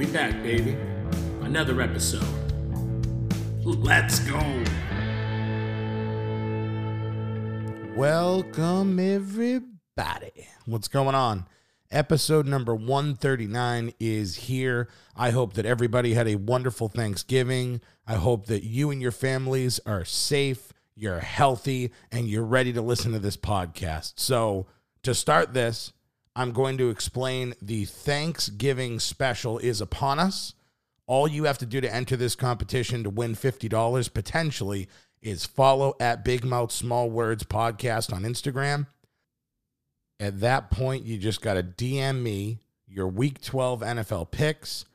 We back, baby. Another episode. Let's go. Welcome, everybody. What's going on? Episode number 139 is here. I hope that everybody had a wonderful Thanksgiving. I hope that you and your families are safe, you're healthy, and you're ready to listen to this podcast. So, to start this, I'm going to explain the Thanksgiving special is upon us. All you have to do to enter this competition to win $50 potentially is follow at Big Mouth Small Words Podcast on Instagram. At that point, you just got to DM me your week 12 NFL picks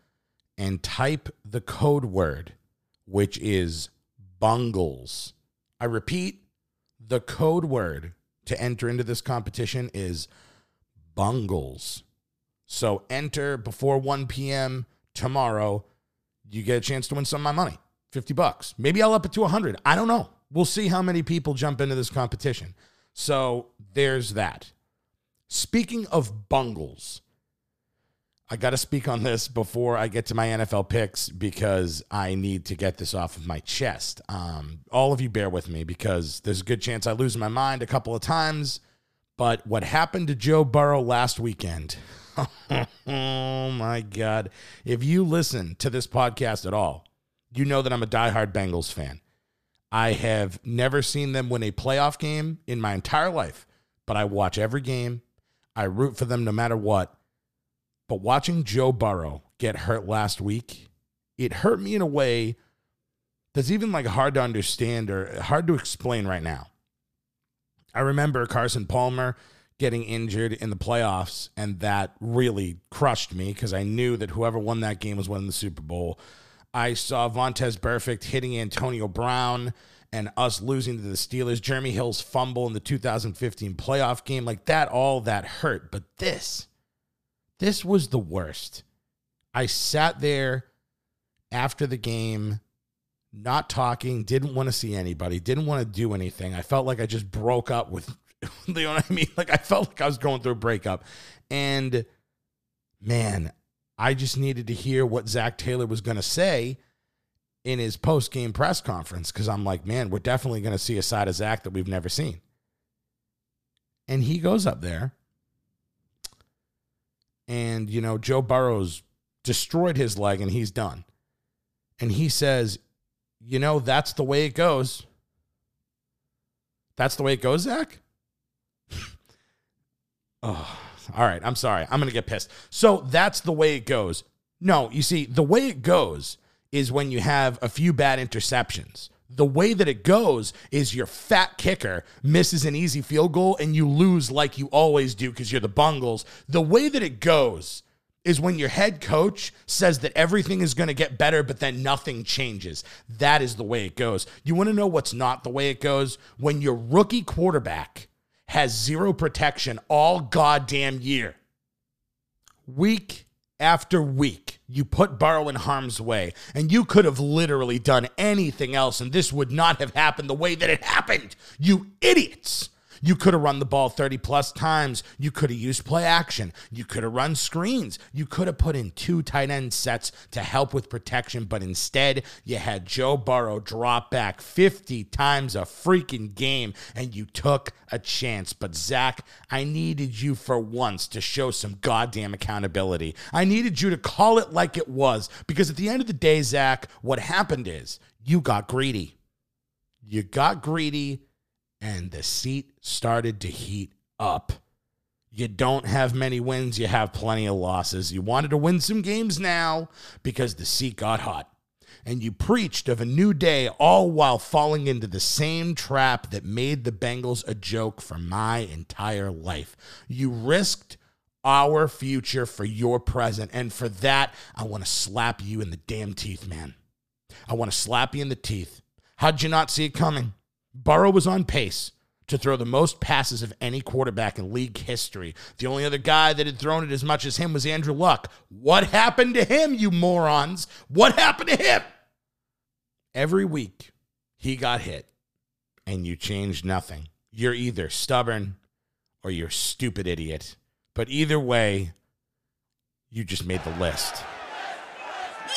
and type the code word, which is bungles. I repeat, the code word to enter into this competition is bungles. So enter before 1 p.m. tomorrow. You get a chance to win some of my money 50 bucks. Maybe I'll up it to 100. I don't know. We'll see how many people jump into this competition. So there's that. Speaking of bungles, I got to speak on this before I get to my NFL picks because I need to get this off of my chest. Um, all of you bear with me because there's a good chance I lose my mind a couple of times. But what happened to Joe Burrow last weekend? oh my God. If you listen to this podcast at all, you know that I'm a diehard Bengals fan. I have never seen them win a playoff game in my entire life, but I watch every game. I root for them no matter what. But watching Joe Burrow get hurt last week, it hurt me in a way that's even like hard to understand or hard to explain right now. I remember Carson Palmer getting injured in the playoffs, and that really crushed me because I knew that whoever won that game was winning the Super Bowl. I saw Vontaze Burfict hitting Antonio Brown and us losing to the Steelers. Jeremy Hill's fumble in the 2015 playoff game. Like that, all that hurt. But this, this was the worst. I sat there after the game, not talking, didn't want to see anybody, didn't want to do anything. I felt like I just broke up with, you know what I mean? Like I felt like I was going through a breakup. And man, I just needed to hear what Zac Taylor was going to say in his post game press conference because I'm like, man, we're definitely going to see a side of Zac that we've never seen. And he goes up there, and, you know, Joe Burrow's destroyed his leg and he's done. And he says, you know, that's the way it goes. That's the way it goes, Zac? oh, all right. I'm sorry. I'm going to get pissed. So that's the way it goes. No, you see, the way it goes is when you have a few bad interceptions. The way that it goes is your fat kicker misses an easy field goal and you lose like you always do because you're the Bungles. The way that it goes is when your head coach says that everything is going to get better, but then nothing changes. That is the way it goes. You want to know what's not the way it goes? When your rookie quarterback has zero protection all goddamn year. Week after week, you put Burrow in harm's way, and you could have literally done anything else, and this would not have happened the way that it happened. You idiots. You could have run the ball 30 plus times. You could have used play action. You could have run screens. You could have put in two tight end sets to help with protection, but instead, you had Joe Burrow drop back 50 times a freaking game and you took a chance. But Zac, I needed you for once to show some goddamn accountability. I needed you to call it like it was because at the end of the day, Zac, what happened is you got greedy. You got greedy and the seat started to heat up. You don't have many wins, you have plenty of losses. You wanted to win some games now because the seat got hot. And you preached of a new day, all while falling into the same trap that made the Bengals a joke for my entire life. You risked our future for your present. And for that, I want to slap you in the damn teeth, man. I want to slap you in the teeth. How'd you not see it coming? Burrow was on pace to throw the most passes of any quarterback in league history. The only other guy that had thrown it as much as him was Andrew Luck. What happened to him, you morons? What happened to him? Every week, he got hit, and you changed nothing. You're either stubborn or you're a stupid idiot. But either way, you just made the list.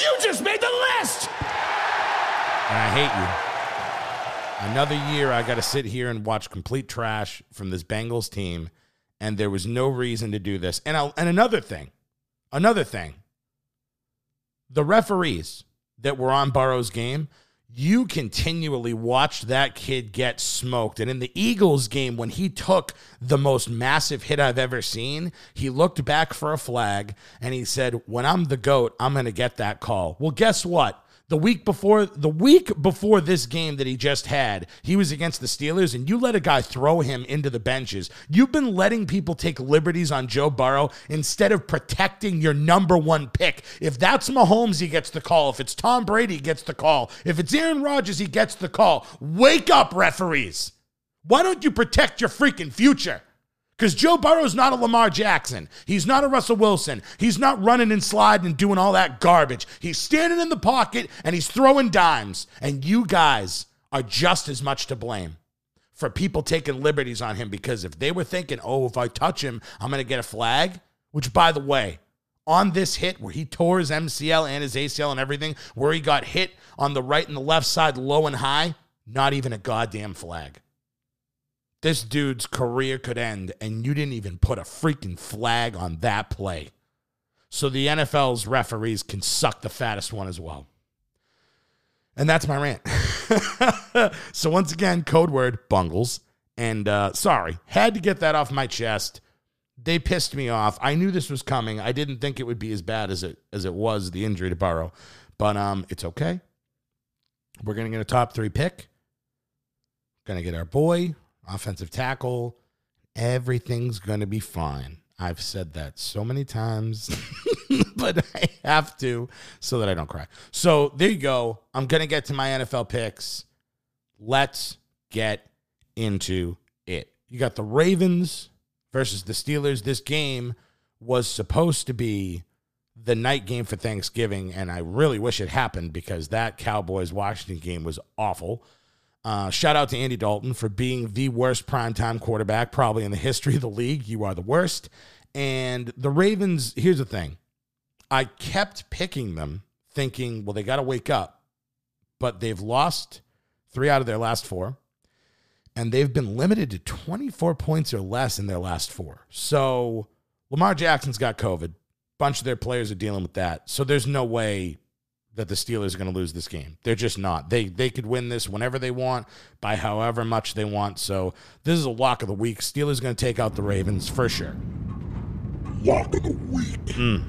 You just made the list! And I hate you. Another year, I got to sit here and watch complete trash from this Bengals team, and there was no reason to do this. And I'll, and another thing, another thing, the referees that were on Burrow's game, you continually watched that kid get smoked. And in the Eagles game, when he took the most massive hit I've ever seen, he looked back for a flag and he said, When I'm the GOAT, I'm going to get that call. Well, guess what? The week before the week before this game that he just had, he was against the Steelers, and you let a guy throw him into the benches. You've been letting people take liberties on Joe Burrow instead of protecting your number one pick. If that's Mahomes, he gets the call. If it's Tom Brady, he gets the call. If it's Aaron Rodgers, he gets the call. Wake up, referees. Why don't you protect your freaking future? Because Joe Burrow's not a Lamar Jackson. He's not a Russell Wilson. He's not running and sliding and doing all that garbage. He's standing in the pocket and he's throwing dimes. And you guys are just as much to blame for people taking liberties on him because if they were thinking, oh, if I touch him, I'm going to get a flag, which, by the way, on this hit where he tore his MCL and his ACL and everything, where he got hit on the right and the left side, low and high, not even a goddamn flag this dude's career could end, and you didn't even put a freaking flag on that play. So the NFL's referees can suck the fattest one as well. And that's my rant. so once again, code word bungles. And uh, sorry, had to get that off my chest. They pissed me off. I knew this was coming. I didn't think it would be as bad as it as it was the injury to Burrow, but um, it's okay. We're gonna get a top three pick. Gonna get our boy offensive tackle. Everything's going to be fine. I've said that so many times, but I have to so that I don't cry. So there you go. I'm going to get to my NFL picks. Let's get into it. You got the Ravens versus the Steelers. This game was supposed to be the night game for Thanksgiving, and I really wish it happened because that Cowboys Washington game was awful. Uh, shout out to Andy Dalton for being the worst primetime quarterback probably in the history of the league. You are the worst. And the Ravens, here's the thing I kept picking them thinking, well, they got to wake up. But they've lost three out of their last four. And they've been limited to 24 points or less in their last four. So Lamar Jackson's got COVID. Bunch of their players are dealing with that. So there's no way that the Steelers are going to lose this game. They're just not. They they could win this whenever they want by however much they want. So this is a lock of the week. Steelers going to take out the Ravens for sure. Lock of the week. Mm.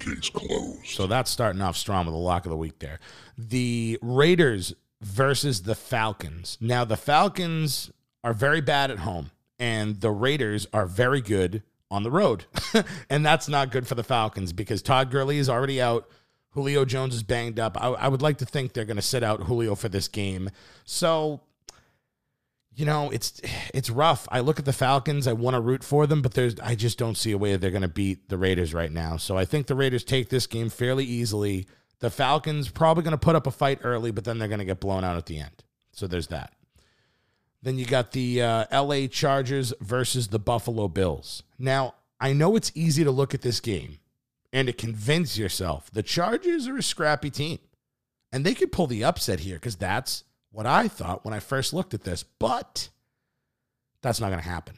Case closed. So that's starting off strong with a lock of the week there. The Raiders versus the Falcons. Now the Falcons are very bad at home, and the Raiders are very good on the road. and that's not good for the Falcons because Todd Gurley is already out. Julio Jones is banged up. I, I would like to think they're going to sit out Julio for this game. So, you know, it's it's rough. I look at the Falcons. I want to root for them, but there's I just don't see a way they're going to beat the Raiders right now. So I think the Raiders take this game fairly easily. The Falcons probably going to put up a fight early, but then they're going to get blown out at the end. So there's that. Then you got the uh, LA Chargers versus the Buffalo Bills. Now, I know it's easy to look at this game and to convince yourself the Chargers are a scrappy team and they could pull the upset here because that's what I thought when I first looked at this. But that's not going to happen.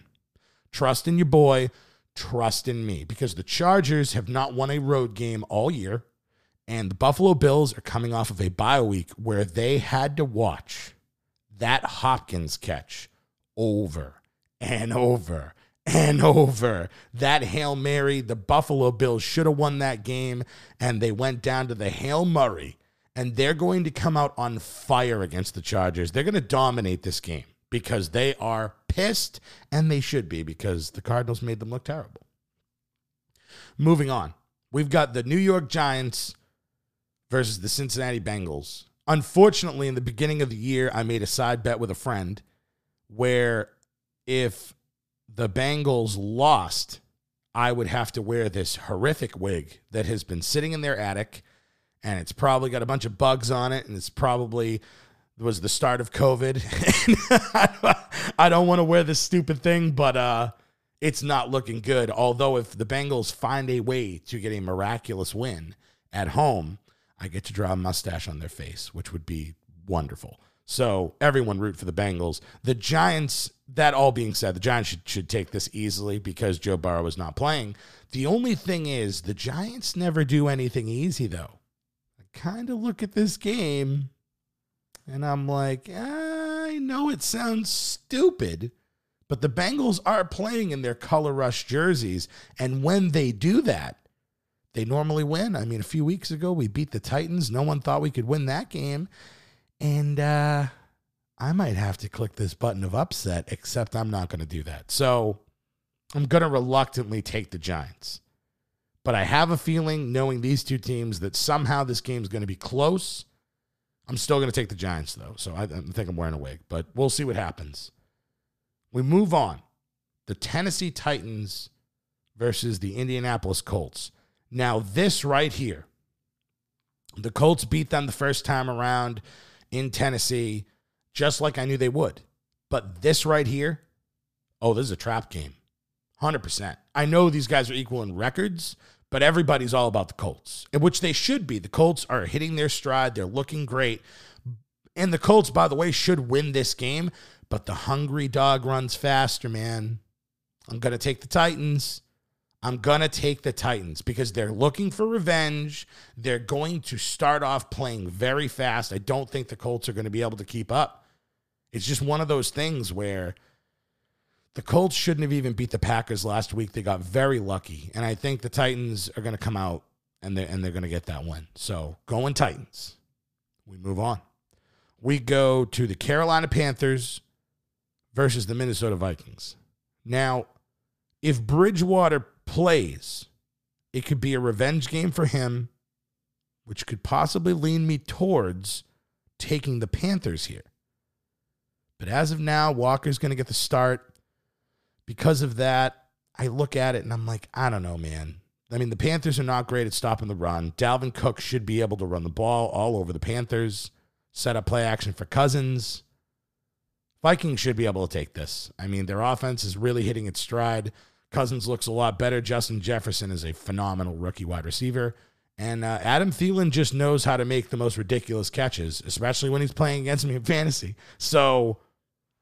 Trust in your boy, trust in me because the Chargers have not won a road game all year. And the Buffalo Bills are coming off of a bye week where they had to watch that Hopkins catch over and over and over. That Hail Mary, the Buffalo Bills should have won that game, and they went down to the Hail Murray, and they're going to come out on fire against the Chargers. They're going to dominate this game. because they are pissed and they should be because the Cardinals made them look terrible. Moving on, we've got the New York Giants versus the Cincinnati Bengals. Unfortunately, in the beginning of the year, I made a side bet with a friend where if the Bengals lost, I would have to wear this horrific wig that has been sitting in their attic and it's probably got a bunch of bugs on it and it's probably was the start of COVID. I don't want to wear this stupid thing, but uh, it's not looking good. Although, if the Bengals find a way to get a miraculous win at home, I get to draw a mustache on their face, which would be wonderful. So, everyone root for the Bengals. The Giants, that all being said, the Giants should, should take this easily because Joe Burrow is not playing. The only thing is, the Giants never do anything easy, though. I kind of look at this game and I'm like, I know it sounds stupid, but the Bengals are playing in their color rush jerseys. And when they do that, they normally win. I mean, a few weeks ago, we beat the Titans. No one thought we could win that game. And uh, I might have to click this button of upset, except I'm not going to do that. So I'm going to reluctantly take the Giants. But I have a feeling, knowing these two teams, that somehow this game is going to be close I'm still going to take the Giants, though. So I, I think I'm wearing a wig, but we'll see what happens. We move on. The Tennessee Titans versus the Indianapolis Colts. Now, this right here, the Colts beat them the first time around in Tennessee, just like I knew they would. But this right here, oh, this is a trap game. 100%. I know these guys are equal in records, but everybody's all about the Colts, which they should be. The Colts are hitting their stride, they're looking great. And the Colts, by the way, should win this game, but the hungry dog runs faster, man. I'm going to take the Titans. I'm going to take the Titans because they're looking for revenge. They're going to start off playing very fast. I don't think the Colts are going to be able to keep up. It's just one of those things where the Colts shouldn't have even beat the Packers last week. They got very lucky, and I think the Titans are going to come out and they're, and they're going to get that win. So going Titans. We move on. We go to the Carolina Panthers versus the Minnesota Vikings. Now, if Bridgewater plays, it could be a revenge game for him, which could possibly lean me towards taking the Panthers here. But as of now, Walker's going to get the start because of that, I look at it and I'm like, I don't know, man. I mean, the Panthers are not great at stopping the run. Dalvin Cook should be able to run the ball all over the Panthers, set up play action for Cousins. Vikings should be able to take this. I mean, their offense is really hitting its stride. Cousins looks a lot better. Justin Jefferson is a phenomenal rookie wide receiver. And uh, Adam Thielen just knows how to make the most ridiculous catches, especially when he's playing against me in fantasy. So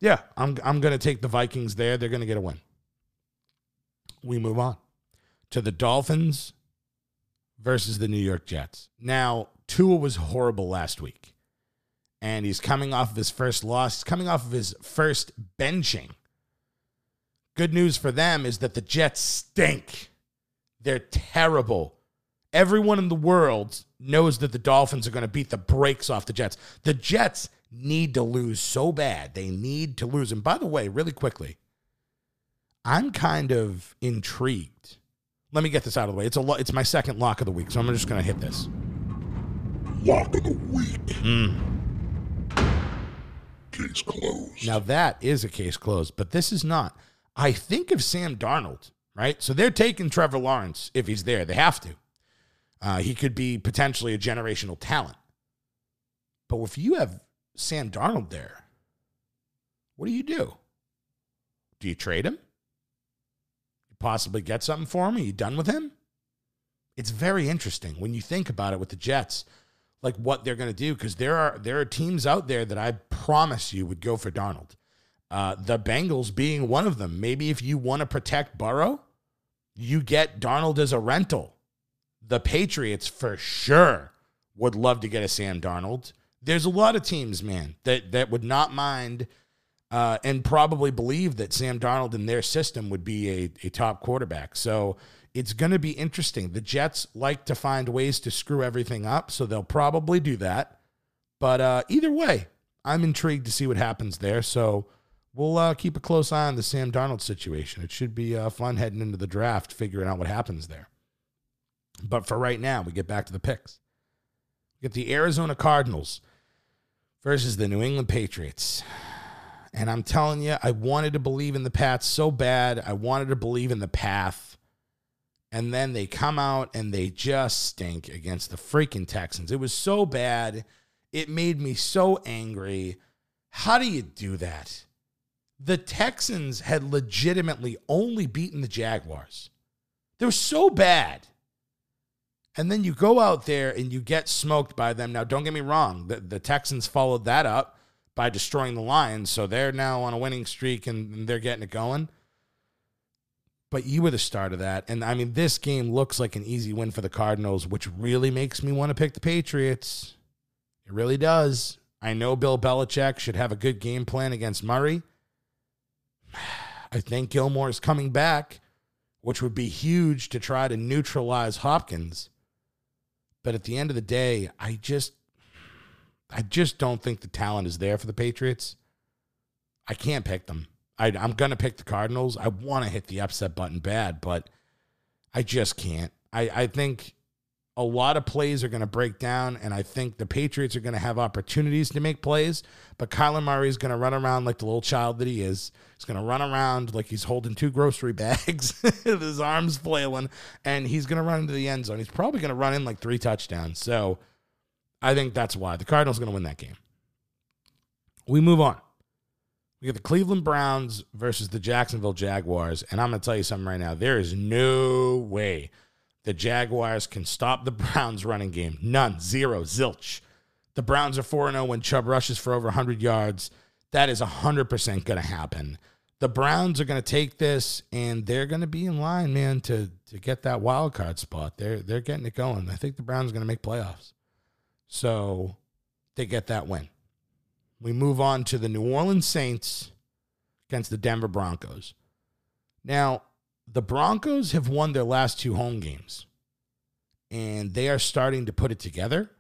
yeah, I'm I'm going to take the Vikings there. They're going to get a win. We move on to the Dolphins versus the New York Jets. Now, Tua was horrible last week. And he's coming off of his first loss, coming off of his first benching. Good news for them is that the Jets stink. They're terrible. Everyone in the world knows that the Dolphins are going to beat the brakes off the Jets. The Jets need to lose so bad. They need to lose. And by the way, really quickly, I'm kind of intrigued. Let me get this out of the way. It's a lo- it's my second lock of the week, so I'm just going to hit this. Lock of the week. Mm. Case closed. Now that is a case closed, but this is not. I think of Sam Darnold, right? So they're taking Trevor Lawrence if he's there. They have to. Uh, he could be potentially a generational talent. But if you have Sam Darnold there, what do you do? Do you trade him? You possibly get something for him? Are you done with him? It's very interesting when you think about it with the Jets, like what they're going to do, because there are there are teams out there that I promise you would go for Darnold. Uh, the Bengals being one of them. Maybe if you want to protect Burrow, you get Darnold as a rental. The Patriots for sure would love to get a Sam Darnold there's a lot of teams, man, that that would not mind uh, and probably believe that Sam Darnold in their system would be a, a top quarterback. So it's going to be interesting. The Jets like to find ways to screw everything up, so they'll probably do that. But uh, either way, I'm intrigued to see what happens there. So we'll uh, keep a close eye on the Sam Darnold situation. It should be uh, fun heading into the draft, figuring out what happens there. But for right now, we get back to the picks. We get the Arizona Cardinals versus the New England Patriots. And I'm telling you, I wanted to believe in the Pats so bad. I wanted to believe in the path. And then they come out and they just stink against the freaking Texans. It was so bad. It made me so angry. How do you do that? The Texans had legitimately only beaten the Jaguars. They were so bad. And then you go out there and you get smoked by them. Now, don't get me wrong, the, the Texans followed that up by destroying the Lions. So they're now on a winning streak and, and they're getting it going. But you were the start of that. And I mean, this game looks like an easy win for the Cardinals, which really makes me want to pick the Patriots. It really does. I know Bill Belichick should have a good game plan against Murray. I think Gilmore is coming back, which would be huge to try to neutralize Hopkins. But at the end of the day, I just I just don't think the talent is there for the Patriots. I can't pick them. I, am going to pick the Cardinals. I want to hit the upset button bad, but I just can't. I, I think a lot of plays are going to break down, and I think the Patriots are going to have opportunities to make plays, but Kyler Murray is going to run around like the little child that he is. He's going to run around like he's holding two grocery bags his arms flailing, and he's going to run into the end zone. He's probably going to run in like three touchdowns. So I think that's why the Cardinals are going to win that game. We move on. We got the Cleveland Browns versus the Jacksonville Jaguars, and I'm going to tell you something right now. There is no way – the Jaguars can stop the Browns running game. None. Zero. Zilch. The Browns are 4 0 when Chubb rushes for over 100 yards. That is 100% going to happen. The Browns are going to take this and they're going to be in line, man, to, to get that wild card spot. They're, they're getting it going. I think the Browns are going to make playoffs. So they get that win. We move on to the New Orleans Saints against the Denver Broncos. Now, the Broncos have won their last two home games and they are starting to put it together.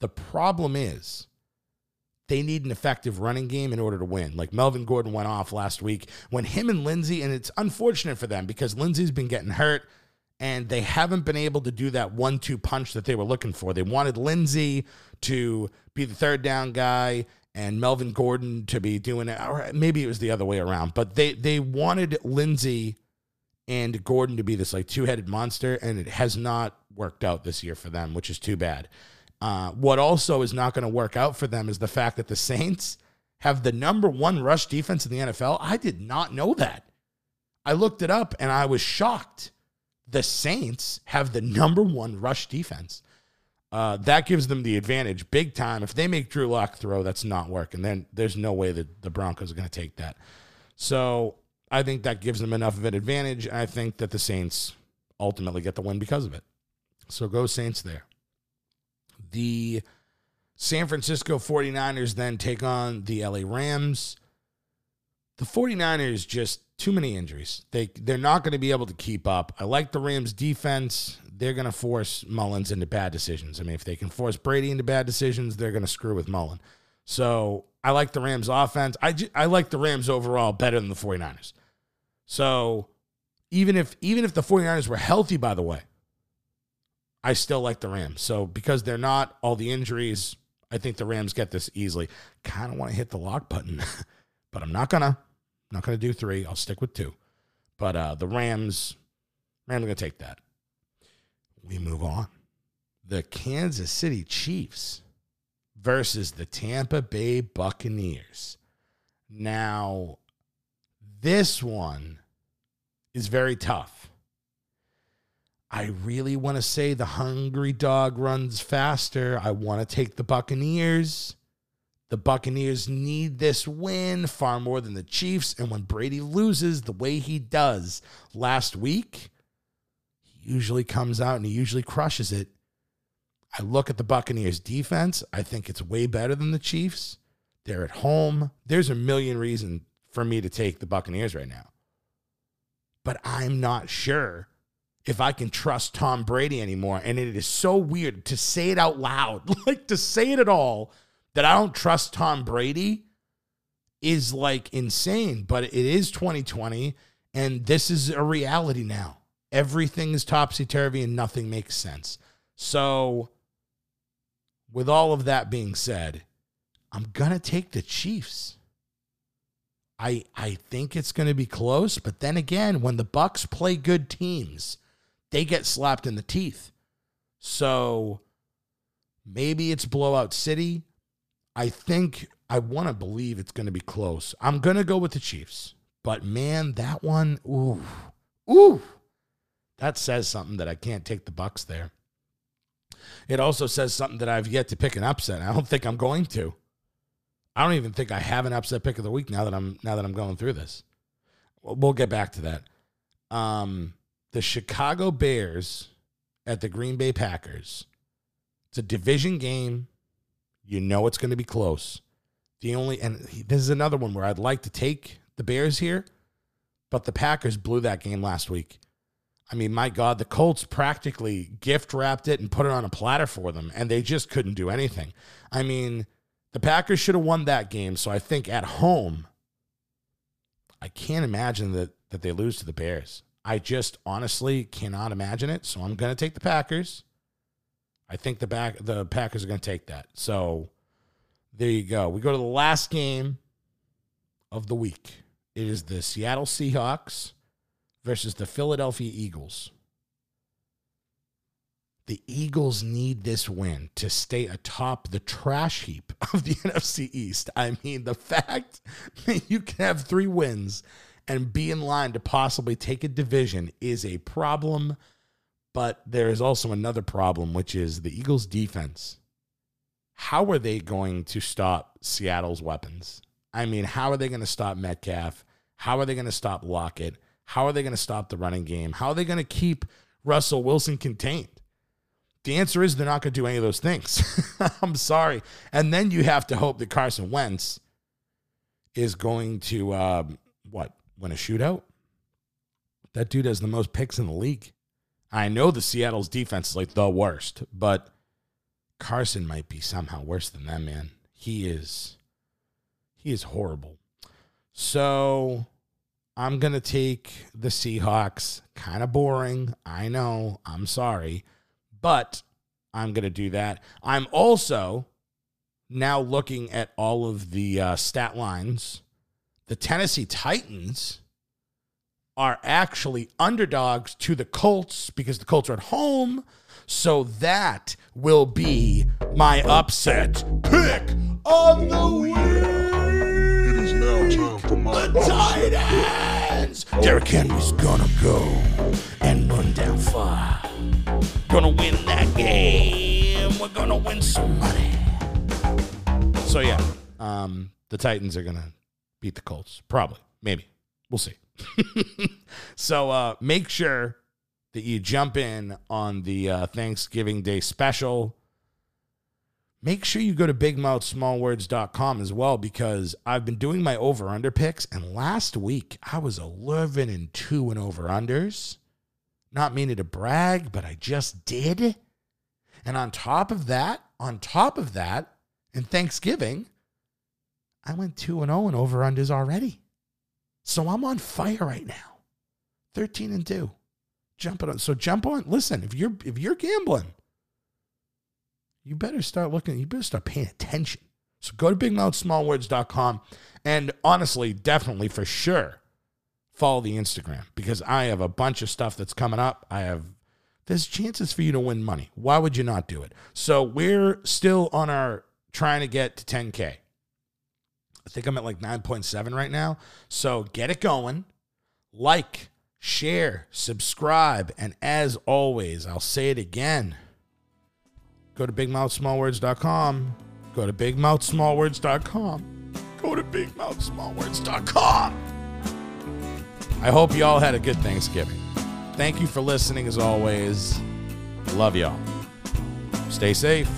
The problem is they need an effective running game in order to win. Like Melvin Gordon went off last week when him and Lindsay, and it's unfortunate for them because Lindsay's been getting hurt and they haven't been able to do that one two punch that they were looking for. They wanted Lindsay to be the third down guy and Melvin Gordon to be doing it, or maybe it was the other way around, but they, they wanted Lindsay and Gordon to be this like two headed monster, and it has not worked out this year for them, which is too bad. Uh, what also is not going to work out for them is the fact that the Saints have the number one rush defense in the NFL. I did not know that. I looked it up and I was shocked. The Saints have the number one rush defense. Uh, that gives them the advantage big time. If they make Drew Lock throw, that's not working. Then there's no way that the Broncos are going to take that. So I think that gives them enough of an advantage. I think that the Saints ultimately get the win because of it. So go Saints there. The San Francisco 49ers then take on the LA Rams. The 49ers just too many injuries. They they're not going to be able to keep up. I like the Rams defense. They're going to force Mullens into bad decisions. I mean, if they can force Brady into bad decisions, they're going to screw with Mullen. So I like the Rams offense. I, I like the Rams overall better than the 49ers. So even if even if the 49ers were healthy, by the way, I still like the Rams. So because they're not all the injuries, I think the Rams get this easily. Kind of want to hit the lock button, but I'm not gonna. I'm not gonna do three. I'll stick with two. But uh, the Rams, Rams are gonna take that. We move on. The Kansas City Chiefs versus the Tampa Bay Buccaneers. Now, this one is very tough. I really want to say the hungry dog runs faster. I want to take the Buccaneers. The Buccaneers need this win far more than the Chiefs. And when Brady loses the way he does last week, he usually comes out and he usually crushes it. I look at the Buccaneers defense. I think it's way better than the Chiefs. They're at home. There's a million reasons for me to take the Buccaneers right now but I'm not sure if I can trust Tom Brady anymore. And it is so weird to say it out loud, like to say it at all, that I don't trust Tom Brady is like insane, but it is 2020 and this is a reality now. Everything is topsy turvy and nothing makes sense. So, with all of that being said, I'm going to take the Chiefs. I I think it's going to be close, but then again, when the Bucks play good teams, they get slapped in the teeth. So maybe it's blowout city. I think I want to believe it's going to be close. I'm going to go with the Chiefs. But man, that one, ooh. Ooh. That says something that I can't take the Bucks there. It also says something that I've yet to pick an upset. I don't think I'm going to. I don't even think I have an upset pick of the week now that I'm now that I'm going through this. We'll get back to that. Um, the Chicago Bears at the Green Bay Packers. It's a division game. You know it's going to be close. The only and this is another one where I'd like to take the Bears here, but the Packers blew that game last week. I mean, my God, the Colts practically gift wrapped it and put it on a platter for them, and they just couldn't do anything. I mean, the Packers should have won that game. So I think at home, I can't imagine that that they lose to the Bears. I just honestly cannot imagine it. So I'm going to take the Packers. I think the back the Packers are going to take that. So there you go. We go to the last game of the week. It is the Seattle Seahawks versus the Philadelphia Eagles. The Eagles need this win to stay atop the trash heap of the NFC East. I mean, the fact that you can have three wins and be in line to possibly take a division is a problem. But there is also another problem, which is the Eagles' defense. How are they going to stop Seattle's weapons? I mean, how are they going to stop Metcalf? How are they going to stop Lockett? How are they going to stop the running game? How are they going to keep Russell Wilson contained? The answer is they're not going to do any of those things. I'm sorry. And then you have to hope that Carson Wentz is going to, um, what, win a shootout? That dude has the most picks in the league. I know the Seattle's defense is like the worst, but Carson might be somehow worse than them, man. He is he is horrible. So I'm going to take the Seahawks. Kind of boring. I know. I'm sorry but I'm going to do that. I'm also now looking at all of the uh, stat lines. The Tennessee Titans are actually underdogs to the Colts because the Colts are at home. So that will be my upset pick of the week. It is now time for my The Titans. Derrick Henry's gonna go and run down far. Gonna win that game. We're gonna win some money. So yeah, um, the Titans are gonna beat the Colts. Probably, maybe. We'll see. so uh, make sure that you jump in on the uh, Thanksgiving Day special. Make sure you go to bigmouthsmallwords.com as well because I've been doing my over under picks. And last week I was 11 and 2 in over unders. Not meaning to brag, but I just did. And on top of that, on top of that, in Thanksgiving, I went 2 and 0 in over unders already. So I'm on fire right now. 13 and 2. Jumping on. So jump on. Listen, if you're if you're gambling, you better start looking, you better start paying attention. So go to bigmouthsmallwords.com and honestly, definitely for sure, follow the Instagram because I have a bunch of stuff that's coming up. I have there's chances for you to win money. Why would you not do it? So we're still on our trying to get to 10K. I think I'm at like 9.7 right now. So get it going. Like, share, subscribe, and as always, I'll say it again. Go to bigmouthsmallwords.com. Go to bigmouthsmallwords.com. Go to bigmouthsmallwords.com. I hope you all had a good Thanksgiving. Thank you for listening as always. Love y'all. Stay safe.